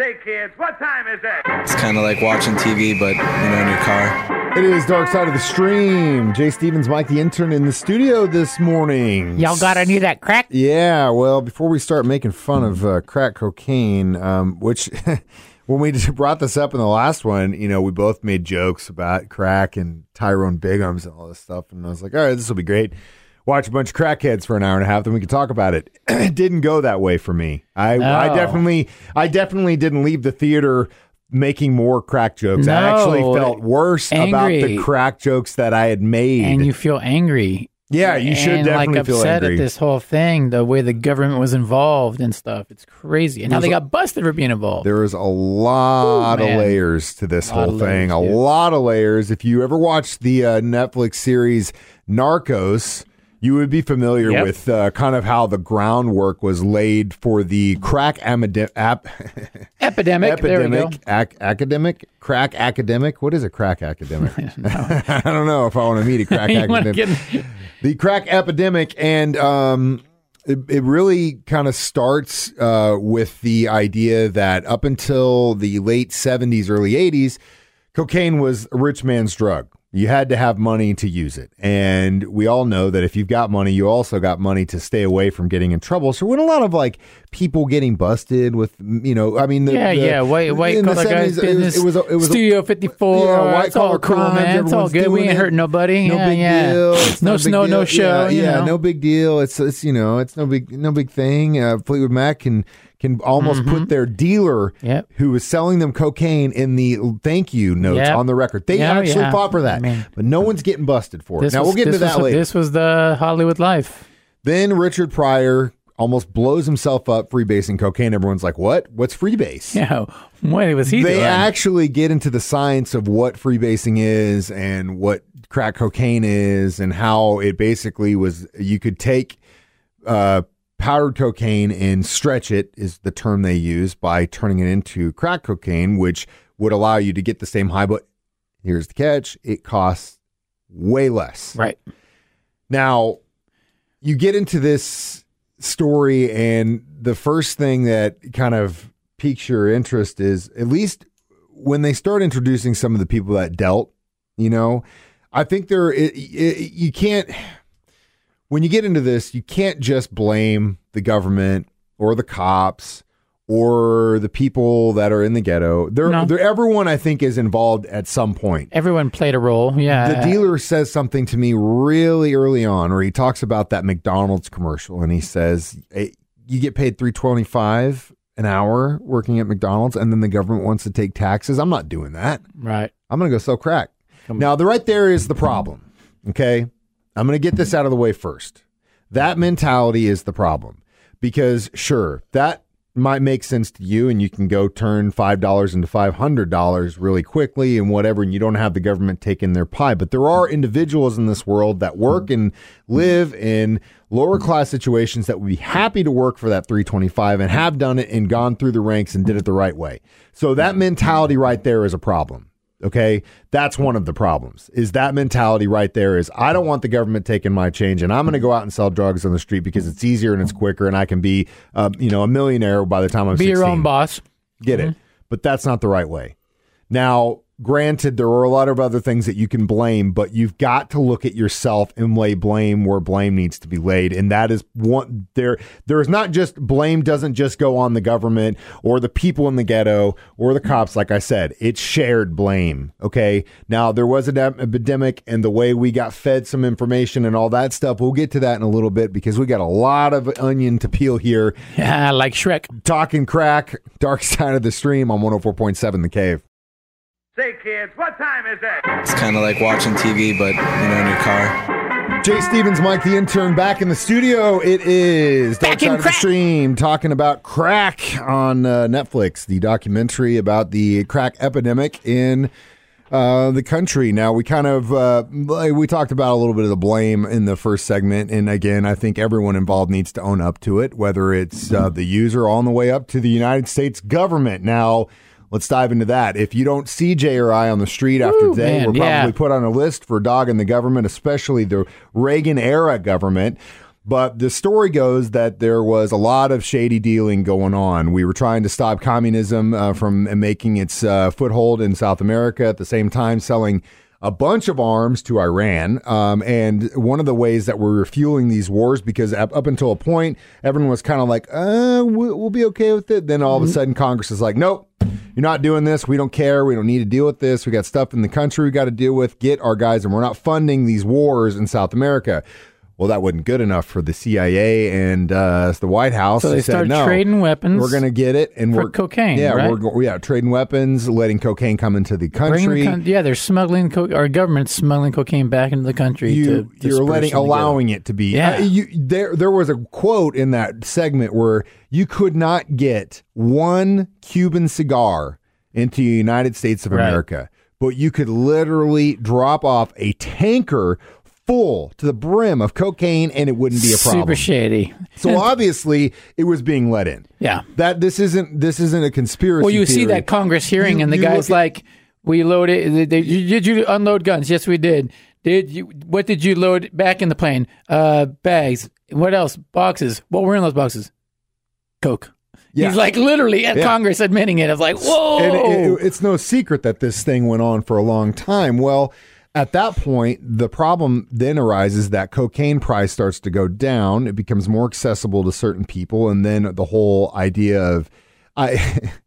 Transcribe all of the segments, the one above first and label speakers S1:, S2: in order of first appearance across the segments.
S1: Say, kids, what time is it?
S2: It's kind of like watching TV, but you know, in your car.
S3: It is Dark Side of the Stream. Jay Stevens, Mike the intern in the studio this morning.
S4: Y'all got any of that crack?
S3: Yeah, well, before we start making fun of uh, crack cocaine, um, which when we brought this up in the last one, you know, we both made jokes about crack and Tyrone Biggums and all this stuff. And I was like, all right, this will be great. Watch a bunch of crackheads for an hour and a half, then we can talk about it. it didn't go that way for me. I, I definitely, I definitely didn't leave the theater making more crack jokes. I actually felt worse about the crack jokes that I had made.
S4: And you feel angry.
S3: yeah, you should
S4: and
S3: definitely
S4: like
S3: feel
S4: upset
S3: angry.
S4: at this whole thing, the way the government was involved and stuff. It's crazy. And how
S3: There's
S4: they
S3: a-
S4: got busted for being involved.
S3: There is a lot
S4: Ooh,
S3: of
S4: man.
S3: layers to this whole thing.
S4: layers,
S3: a
S4: dude.
S3: lot of layers. If you ever watched the uh, Netflix series Narcos, you would be familiar
S4: Yep.
S3: with uh, kind of how the groundwork was laid for the crack amide- ap-
S4: Epidemic. There we go.
S3: epidemic, ac- academic, crack academic. What is a crack academic? I don't know if I want to meet a crack academic the crack epidemic and um it, it really kind of starts uh, with the idea that up until the late 70s early 80s cocaine was a rich man's drug you had to have money to use it. And we all know that if you've got money you also got money to stay away from getting in trouble. So when a lot of like people getting busted with you know i mean the,
S4: yeah,
S3: the-
S4: yeah. White, white
S3: in the
S4: collar guys
S3: it was, it was, it was
S4: Studio 54.
S3: yeah, white
S4: it's all
S3: collar
S4: cool,
S3: crimes,
S4: man. It's all good. We ain't
S3: it.
S4: hurting nobody.
S3: No
S4: yeah,
S3: big
S4: yeah.
S3: deal. It's
S4: no
S3: not a big
S4: snow, no
S3: deal.
S4: show.
S3: Yeah, yeah,
S4: know.
S3: no big deal. It's it's you know it's no big no big thing. Uh, Fleetwood Mac can can almost put their dealer
S4: Mm-hmm. Yep.
S3: who was selling them cocaine in the thank you notes
S4: Yep.
S3: on the record. They
S4: Yeah,
S3: actually
S4: yeah.
S3: fought for that,
S4: I mean-
S3: but no one's getting busted for it.
S4: This
S3: now
S4: was,
S3: we'll get into that
S4: was,
S3: later.
S4: This was the Hollywood life.
S3: Then Richard Pryor almost blows himself up freebasing cocaine. Everyone's like, "What? What's freebase?"
S4: Yeah. What was he
S3: they
S4: doing?
S3: actually get into the science of what freebasing is and what crack cocaine is and how it basically was you could take uh, powdered cocaine and stretch it is the term they use by turning it into crack cocaine which would allow you to get the same high but here's the catch it costs way less
S4: right.
S3: now, you get into this story, and the first thing that kind of piques your interest is at least when they start introducing some of the people that dealt, you know, I think there, it, it, you can't, when you get into this, you can't just blame the government or the cops or the people that are in the ghetto. They're,
S4: No.
S3: they're, everyone, I think, is involved at some point
S4: Everyone played a role. Yeah.
S3: the dealer says something to me really early on where he talks about that McDonald's commercial and he says "Hey, you get paid 325 an hour working at McDonald's and then the government wants to take taxes. I'm not doing that.
S4: Right.
S3: I'm going to go sell crack. Now, the right there is the problem. Okay? I'm going to get this out of the way first. That mentality is the problem. Because sure, that might make sense to you and you can go turn $5 into $500 really quickly and whatever and you don't have the government taking their pie. But there are individuals in this world that work and live in lower class situations that would be happy to work for that 325 and have done it and gone through the ranks and did it the right way. So that mentality right there is a problem Okay. That's one of the problems is that mentality right there is I don't want the government taking my change and I'm going to go out and sell drugs on the street because it's easier and it's quicker and I can be, uh, you know, a millionaire by the time I'm
S4: Be
S3: 16.
S4: your own boss.
S3: Get it. But that's not the right way. Now, granted, there are a lot of other things that you can blame, but you've got to look at yourself and lay blame where blame needs to be laid. And that is one there. There is not just blame doesn't just go on the government or the people in the ghetto or the cops. Like I said, it's shared blame. Okay. Now, there was an epidemic and the way we got fed some information and all that stuff. We'll get to that in a little bit because we got a lot of onion to peel here
S4: Yeah, like Shrek.
S3: talking crack, dark side of the stream on 104.7 The Cave.
S1: Say, kids, what time is it?
S2: It's kind of like watching TV, but you know, in your car.
S3: Jay Stevens, Mike the intern, back in the studio. It is Dark
S4: Back in
S3: Side of the. Stream talking about crack on uh, Netflix, the documentary about the crack epidemic in uh, the country. Now, we kind of uh, we talked about a little bit of the blame in the first segment, and again, I think everyone involved needs to own up to it, whether it's uh, the user all the way up to the United States government. Now. Let's dive into that. If you don't see Jay or I on the street after today,
S4: man,
S3: we're probably
S4: yeah.
S3: put on a list for dogging the government, especially the Reagan era government. But the story goes that there was a lot of shady dealing going on. We were trying to stop communism uh, from making its uh, foothold in South America at the same time selling a bunch of arms to Iran. Um, and one of the ways that we're fueling these wars, because up, up until a point, everyone was kind of like, uh, we'll, we'll be okay with it. Then all of a sudden, Congress is like, nope, you're not doing this. We don't care. We don't need to deal with this. We got stuff in the country we got to deal with. Get our guys, and we're not funding these wars in South America. Well, that wasn't good enough for the CIA and uh, the White House.
S4: So they
S3: said,
S4: started
S3: no,
S4: trading weapons
S3: We're going to get it, and
S4: for
S3: we're
S4: cocaine,
S3: Yeah,
S4: right?
S3: we're yeah trading weapons, letting cocaine come into the country.
S4: The con- yeah, they're smuggling co- our government's smuggling cocaine back into the country.
S3: you,
S4: to
S3: you're
S4: disperse
S3: letting allowing it to be
S4: Yeah.
S3: uh, you, there there was a quote in that segment where you could not get one cuban cigar into the united states of
S4: Right.
S3: america but you could literally drop off a tanker full to the brim of cocaine and it wouldn't be a problem
S4: Super shady.
S3: so obviously it was being let in
S4: Yeah.
S3: that this isn't this isn't a conspiracy
S4: Well, you see that Congress hearing,
S3: You-
S4: and the guy's
S3: at-
S4: like, "We loaded. They, they, did you unload guns? Yes, we did. Did you? What did you load back in the plane? Uh, bags. What else? Boxes. What were in those boxes? Coke.
S3: Yeah.
S4: He's like literally at
S3: Yeah.
S4: Congress admitting it. I was like, whoa.
S3: And it- it- it's no secret that this thing went on for a long time. Well, at that point, the problem then arises that cocaine price starts to go down. It becomes more accessible to certain people, and then the whole idea of I.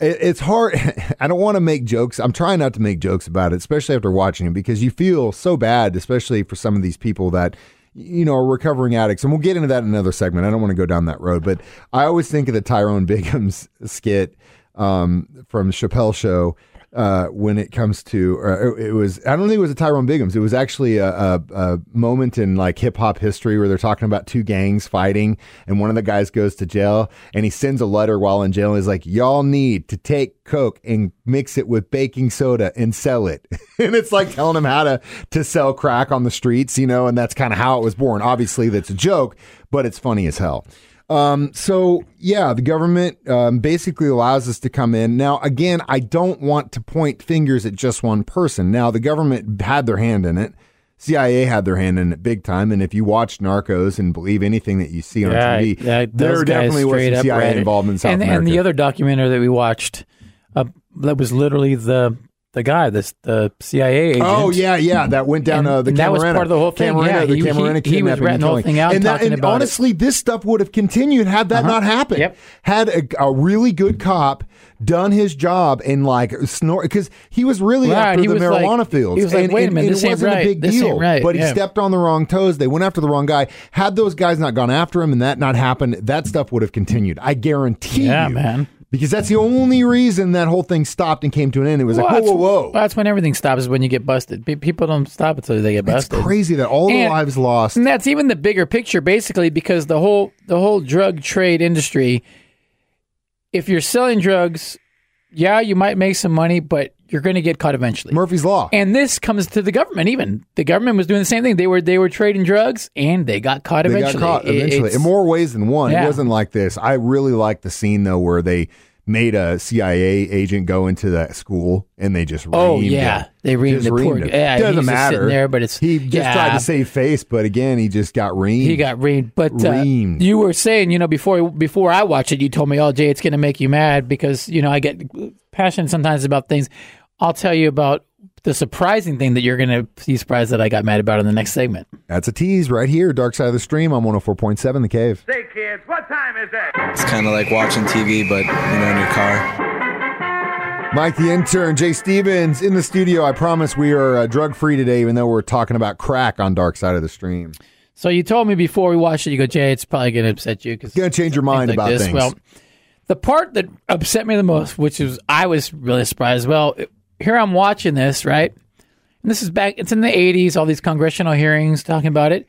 S3: It's hard. I don't want to make jokes. I'm trying not to make jokes about it, especially after watching it, because you feel so bad, especially for some of these people that you know are recovering addicts. And we'll get into that in another segment. I don't want to go down that road, but I always think of the Tyrone Biggums' skit um, from Chappelle Show uh, when it comes to uh, it was I don't think it was a Tyrone Biggums. It was actually a, a, a moment in like hip hop history where they're talking about two gangs fighting, and one of the guys goes to jail, and he sends a letter while in jail. And he's like, "Y'all need to take coke and mix it with baking soda and sell it." and it's like telling him how to to sell crack on the streets, you know. And that's kind of how it was born. Obviously, that's a joke, but it's funny as hell. Um, so yeah, the government um, basically allows us to come in. Now, again, I don't want to point fingers at just one person. Now, the government had their hand in it. CIA had their hand in it big time. And if you watch Narcos and believe anything that you see on
S4: yeah,
S3: TV,
S4: yeah,
S3: there definitely was
S4: straight
S3: some
S4: up
S3: CIA involvement in South
S4: and,
S3: America.
S4: And the other documentary that we watched, uh, that was literally the the guy, this the CIA agent.
S3: Oh yeah, yeah, that went down
S4: And-
S3: uh, the
S4: and that was part of the whole thing.
S3: Camarena-
S4: Yeah,
S3: the
S4: he- he-
S3: Camarena
S4: he was
S3: kidnapping
S4: ratting the whole thing out,
S3: and, that, and
S4: about it.
S3: honestly, this stuff would have continued had that not happened.
S4: Yep.
S3: Had a, a really good cop done his job and like snort because he was really
S4: Right,
S3: after the
S4: was
S3: marijuana
S4: like-
S3: fields.
S4: he was like,
S3: and,
S4: "Wait a minute, this
S3: it
S4: ain't
S3: wasn't
S4: right.
S3: a big
S4: This
S3: deal.
S4: right.
S3: But he
S4: Yeah.
S3: stepped on the wrong toes. They went after the wrong guy. Had those guys not gone after him and that not happened, that stuff would have continued. I guarantee you.
S4: Yeah,
S3: you.
S4: man.
S3: Because that's the only reason that whole thing stopped and came to an end. It was
S4: Well,
S3: like, whoa,
S4: that's-
S3: whoa, whoa.
S4: that's when everything stops. Is when you get busted. Pe- People don't stop until they get busted.
S3: It's crazy that all the lives lost.
S4: And that's even the bigger picture, basically, because the whole the whole drug trade industry. If you're selling drugs, yeah, you might make some money, but you're going to get caught eventually.
S3: Murphy's Law.
S4: and this comes to the government. Even the government was doing the same thing. They were they were trading drugs, and they got caught
S3: they
S4: eventually.
S3: got caught eventually
S4: it's-
S3: in more ways than one. It wasn't like this. I really like the scene though where they made a CIA agent go into that school and they just
S4: Oh, yeah.
S3: him.
S4: They reamed
S3: Just
S4: the poor
S3: reamed him.
S4: guy. Yeah,
S3: doesn't matter
S4: there, but it's-
S3: he just
S4: yeah.
S3: tried to save face, but again he just got reamed.
S4: He got reamed, but uh,
S3: Reamed.
S4: you were saying, you know, before before I watched it, you told me, "Oh, Jay, it's going to make you mad because you know I get passionate sometimes about things." I'll tell you about the surprising thing that you're going to be surprised that I got mad about in the next segment.
S3: That's a tease right here. Dark side of the stream on 104.7 The Cave.
S1: Say, kids, what time is it?
S2: It's kind of like watching TV, but you know, in your car.
S3: Mike the intern, Jay Stevens in the studio. I promise we are uh, drug free today, even though we're talking about crack on Dark Side of the Stream.
S4: So you told me before we watched it, you go, Jay, it's probably going to upset you because
S3: Gonna change your mind about things.
S4: Well, the part that upset me the most, which is I was really surprised. Well, here I'm watching this, right? And this is back. It's in the '80s. All these congressional hearings talking about it.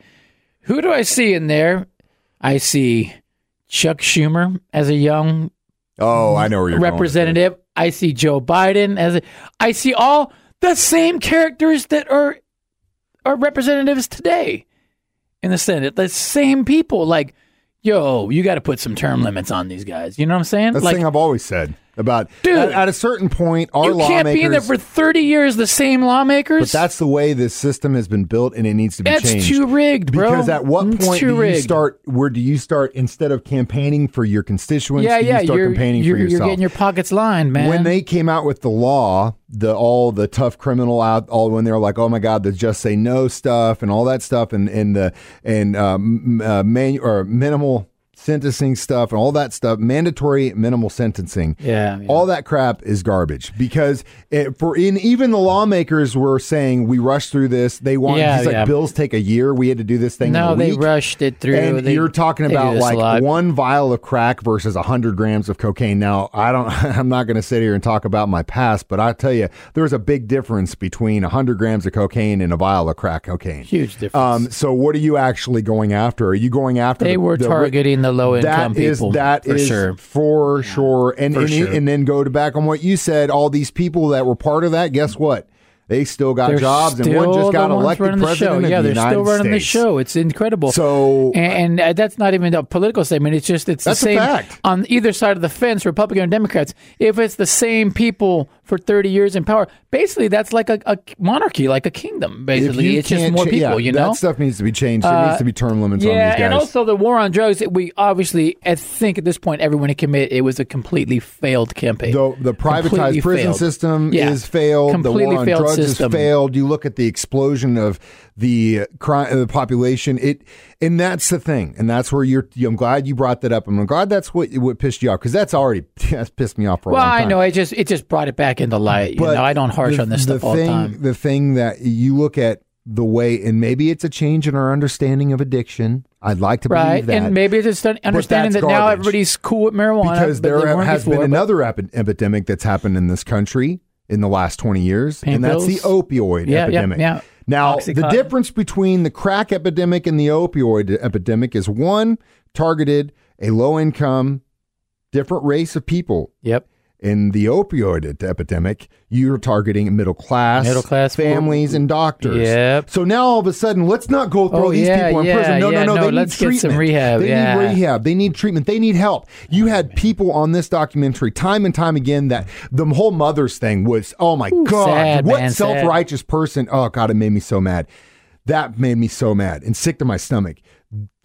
S4: Who do I see in there? I see Chuck Schumer as a young
S3: Oh, I know where you're going
S4: representative. I see Joe Biden as a. I see all the same characters that are are representatives today in the Senate. The same people, like yo, you got to put some term limits on these guys. You know what I'm saying?
S3: That's
S4: like,
S3: the thing I've always said about
S4: Dude,
S3: at, at a certain point, our
S4: you can't be in there for 30 years, the same lawmakers.
S3: but that's the way this system has been built, and it needs to be
S4: That's
S3: changed.
S4: too rigged, bro.
S3: Because at what
S4: It's
S3: point do you start? Where do you start instead of campaigning for your constituents?
S4: yeah,
S3: do you
S4: yeah,
S3: start
S4: you're,
S3: campaigning
S4: you're,
S3: for yourself.
S4: you're getting your pockets lined, man.
S3: when they came out with the law, the all the tough criminal out, all when they were like, "Oh my God, the just say no stuff" and all that stuff, and and the and um, uh, manu- or minimal sentencing stuff and all that stuff, mandatory minimal sentencing.
S4: Yeah, yeah.
S3: all that crap is garbage because it, for in even the lawmakers were saying we rushed through this. They want
S4: Yeah,
S3: like
S4: yeah.
S3: bills take a year. We had to do this thing. in
S4: no, they rushed it through.
S3: And
S4: They-
S3: you're talking about like one vial of crack versus hundred grams of cocaine. Now, I don't. I'm not going to sit here and talk about my past, but I tell you, there's a big difference between hundred grams of cocaine and a vial of crack cocaine.
S4: Huge difference.
S3: Um, so, what are you actually going after? Are you going after?
S4: They
S3: the-
S4: were
S3: the-
S4: targeting the low income
S3: That is
S4: people.
S3: that
S4: for
S3: is
S4: sure.
S3: for sure. And
S4: For
S3: and,
S4: sure.
S3: and then go to back on what you said. All these people that were part of that. Guess what? They still got
S4: They're
S3: jobs, and
S4: still
S3: one just got elected
S4: running the show.
S3: of
S4: Yeah,
S3: the
S4: they're
S3: United
S4: still running the show. It's incredible.
S3: So
S4: and, and uh, that's not even a political statement. It's just it's
S3: That's
S4: the same
S3: fact.
S4: on either side of the fence, Republican and Democrats. If it's the same people for thirty years in power, basically that's like a, a monarchy, like a kingdom. Basically, it's just more
S3: cha-
S4: people.
S3: yeah,
S4: you know, Uh,
S3: that stuff needs to be changed. There needs to be term limits on these guys.
S4: and also the war on drugs. We obviously, I think at this point, everyone can admit it was a completely failed campaign.
S3: the, the privatized
S4: Completely
S3: prison
S4: failed.
S3: system
S4: Yeah.
S3: is failed.
S4: Completely
S3: the war on drugs
S4: system.
S3: is failed. You look at the explosion of the crime, the population. It, and that's the thing. And that's where you're. I'm glad you brought that up. I'm glad that's what what pissed you off because that's already that's pissed me off for a
S4: well,
S3: long time.
S4: I know it just it just brought it back into light. You know, I don't harsh
S3: the-
S4: on this stuff
S3: the
S4: all
S3: thing,
S4: the time.
S3: The thing that you look at the way, and maybe it's a change in our understanding of addiction. I'd like to
S4: Right,
S3: believe that.
S4: and maybe it's just un- understanding that
S3: that's
S4: now everybody's cool with marijuana
S3: because there has
S4: before,
S3: been another epi- epidemic that's happened in this country in the last 20 years, and that's the opioid
S4: Yeah, yeah,
S3: epidemic.
S4: yeah.
S3: Now, the difference between the crack epidemic and the opioid epidemic is one targeted a low income, different race of people.
S4: Yep.
S3: In the opioid epidemic, you're targeting middle class,
S4: Middle class
S3: families, and doctors.
S4: Yep.
S3: So now all of a sudden, let's not go throw
S4: Oh,
S3: these
S4: yeah,
S3: people in
S4: yeah,
S3: prison. No,
S4: yeah,
S3: no, no.
S4: no,
S3: They
S4: let's
S3: need
S4: get some
S3: treatment.
S4: rehab,
S3: They need rehab. They need treatment. They need help. You had people on this documentary time and time again that the whole mothers thing was, oh my God,
S4: sad,
S3: what self righteous person. Oh God, it made me so mad. That made me so mad and sick to my stomach.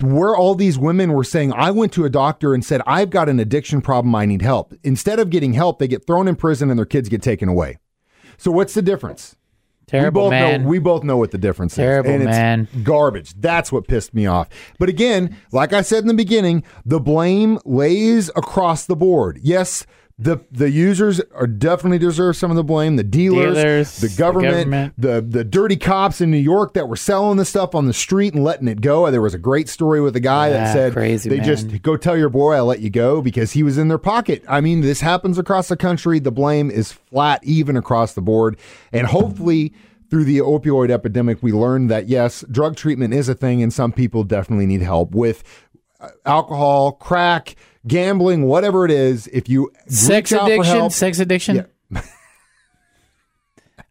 S3: Where all these women were saying, I went to a doctor and said, I've got an addiction problem. I need help. Instead of getting help, they get thrown in prison and their kids get taken away. So what's the difference?
S4: Terrible
S3: we both
S4: man.
S3: know we both know what the difference
S4: Terrible,
S3: is. It's
S4: man.
S3: garbage. That's what pissed me off. But again, like I said in the beginning, the blame lays across the board. Yes, the the users are definitely deserve some of the blame. The dealers,
S4: Dealers,
S3: the
S4: the
S3: government,
S4: government.
S3: the, the dirty cops in New York that were selling the stuff on the street and letting it go. There was a great story with a guy that
S4: Yeah,
S3: said
S4: crazy,
S3: they
S4: man.
S3: just go tell your boy I'll let you go because he was in their pocket. I mean, this happens across the country. The blame is flat even across the board. And hopefully through the opioid epidemic, we learned that yes, drug treatment is a thing and some people definitely need help with alcohol, crack, gambling, whatever it is. If you
S4: sex
S3: reach out for
S4: addiction,
S3: help-
S4: sex addiction.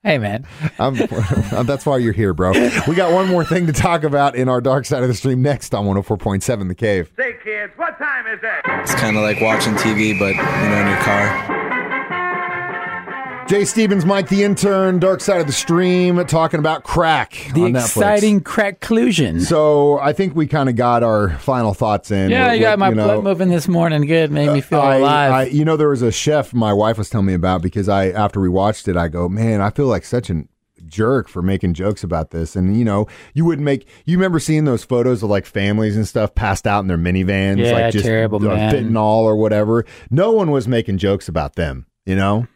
S4: hey man,
S3: I'm, that's why you're here, bro. We got one more thing to talk about in our dark side of the stream next on 104.7 The Cave.
S1: Say, kids, what time is it?
S2: It's kind of like watching TV, but you know, in your car.
S3: Jay Stevens, Mike the intern, dark side of the stream, talking about crack
S4: the exciting crack collusion.
S3: So I think we kind of got our final thoughts in.
S4: yeah,
S3: What-
S4: you got my
S3: you know,
S4: blood moving this morning. Good, made me feel
S3: I,
S4: alive.
S3: I, you know, there was a chef my wife was telling me about because I, after we watched it, I go, man, I feel like such an jerk for making jokes about this. And you know, you wouldn't make. You remember seeing those photos of like families and stuff passed out in their minivans,
S4: Yeah,
S3: like just
S4: terrible,
S3: uh,
S4: man.
S3: fentanyl or whatever. No one was making jokes about them. You know,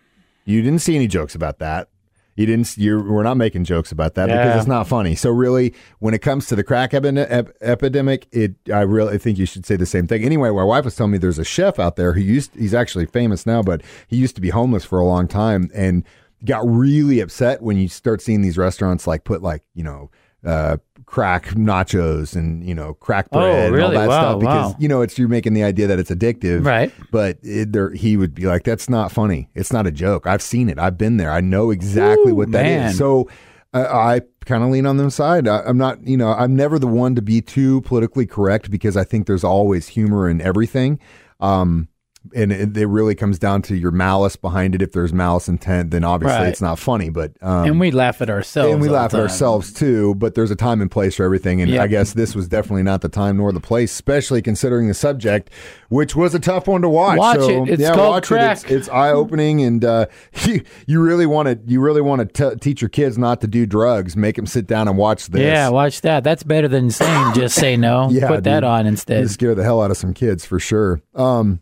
S3: you didn't see any jokes about that. You didn't. You we're not making jokes about that because it's not funny. So really, when it comes to the crack epi- ep- epidemic, it I really think you should say the same thing. Anyway, my wife was telling me there's a chef out there who used. He's actually famous now, but he used to be homeless for a long time and got really upset when you start seeing these restaurants like put like you know. Uh, crack nachos and you know crack
S4: Oh,
S3: bread and all that
S4: Wow,
S3: stuff because
S4: wow.
S3: you know it's you're making the idea that it's addictive
S4: Right.
S3: but it, there, he would be like, "That's not funny. It's not a joke. I've seen it. I've been there. I know exactly
S4: Ooh,
S3: what that is."
S4: man.
S3: So, I, I kind of lean on them side. I, I'm not, you know, I'm never the one to be too politically correct because I think there's always humor in everything. Um, and it, it really comes down to your malice behind it. If there's malice intent, then obviously
S4: Right.
S3: it's not funny. But um,
S4: and we laugh at ourselves.
S3: and we laugh at ourselves too, but there's a time and place for everything. And
S4: Yep.
S3: I guess this was definitely not the time nor the place, especially considering the subject, which was a tough one to watch.
S4: Watch
S3: so,
S4: it. It's
S3: yeah,
S4: called
S3: watch
S4: Crack.
S3: it. It's, it's eye opening, and uh, you, you really want to you really want to teach your kids not to do drugs. Make them sit down and watch this.
S4: Yeah, watch that. That's better than saying just say no.
S3: Yeah,
S4: Put that on instead.
S3: Scare the hell out of some kids for sure. Um,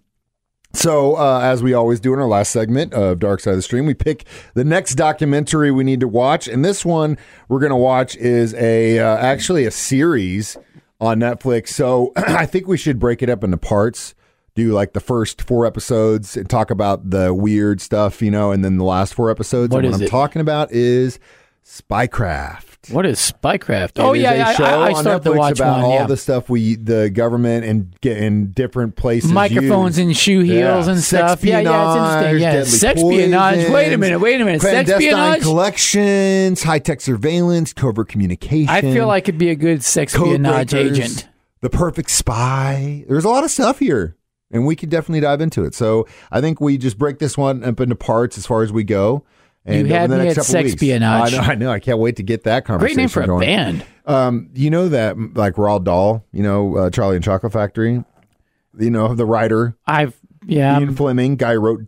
S3: so, uh, as we always do in our last segment of Dark Side of the Stream, we pick the next documentary we need to watch, and this one we're going to watch is a uh, actually a series on Netflix. So, I think we should break it up into parts. Do like the first four episodes and talk about the weird stuff, you know, and then the last four episodes.
S4: What
S3: and what I'm
S4: it?
S3: talking about is Spycraft.
S4: What is Spycraft?
S3: Oh, it
S4: Oh
S3: is
S4: yeah, yeah,
S3: show
S4: I, I started to watch
S3: about
S4: one.
S3: all the stuff we the government and get in different places.
S4: Microphones
S3: use.
S4: and shoe heels
S3: Yeah.
S4: and stuff. Yeah, yeah, it's interesting. Yeah,
S3: sexpionage. deadly
S4: Wait a minute, wait a minute.
S3: clandestine
S4: Sexpionage?
S3: collections, high tech surveillance, covert communication.
S4: I feel like it'd be a good sexpionage
S3: breakers,
S4: agent.
S3: the perfect spy. There's a lot of stuff here, and we could definitely dive into it. So I think we just break this one up into parts as far as we go. And
S4: You had me at sexpionage.
S3: I know, I know. I can't wait to get that conversation Great
S4: name for a
S3: going.
S4: band.
S3: Um, you know that like Roald Dahl, you know uh, Charlie and Chocolate Factory. You know the writer
S4: I've yeah.
S3: Ian Fleming, guy wrote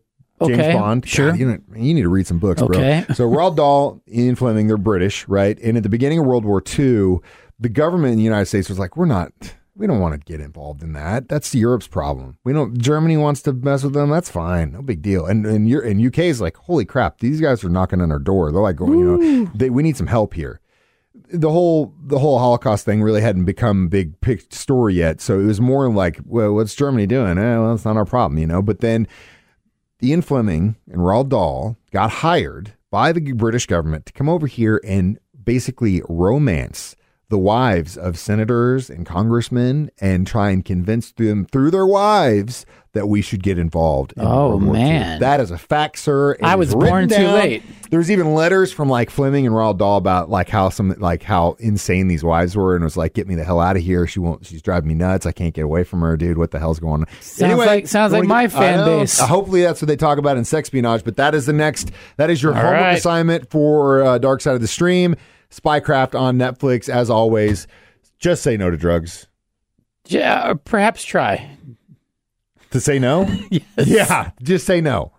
S3: James
S4: Okay,
S3: Bond. God,
S4: sure.
S3: you, know, you need to read some books,
S4: Okay.
S3: bro. So Roald Dahl, Ian Fleming, they're British, right? And at the beginning of World War II, the government in the United States was like, "We're not." We don't want to get involved in that. That's Europe's problem. We don't. Germany wants to mess with them. That's fine. No big deal. And and, UK is like, holy crap, these guys are knocking on our door. They're like, going, you know, they, we need some help here the whole the whole Holocaust thing really hadn't become a big pic- story yet. So it was more like, well, what's Germany doing? Eh, well, it's not our problem, you know. But then Ian Fleming and Roald Dahl got hired by the British government to come over here and basically romance the wives of senators and congressmen and try and convince them through their wives that we should get involved. In
S4: Oh, man.
S3: that is a fact, sir. It
S4: I was born too late.
S3: There's even letters from like Fleming and Roald Dahl about like how some like how insane these wives were, and was like, "Get me the hell out of here! She won't. She's driving me nuts. I can't get away from her, dude. What the hell's going on?"
S4: Sounds like- sounds like my
S3: I
S4: fan base.
S3: Uh, hopefully, that's what they talk about in Sexpionage. But that is the next. That is your
S4: All
S3: homework
S4: right.
S3: assignment for uh, Dark Side of the Stream. Spycraft on Netflix, as always. Just say no to drugs.
S4: Yeah, or perhaps try.
S3: To say no? Yeah, just say no.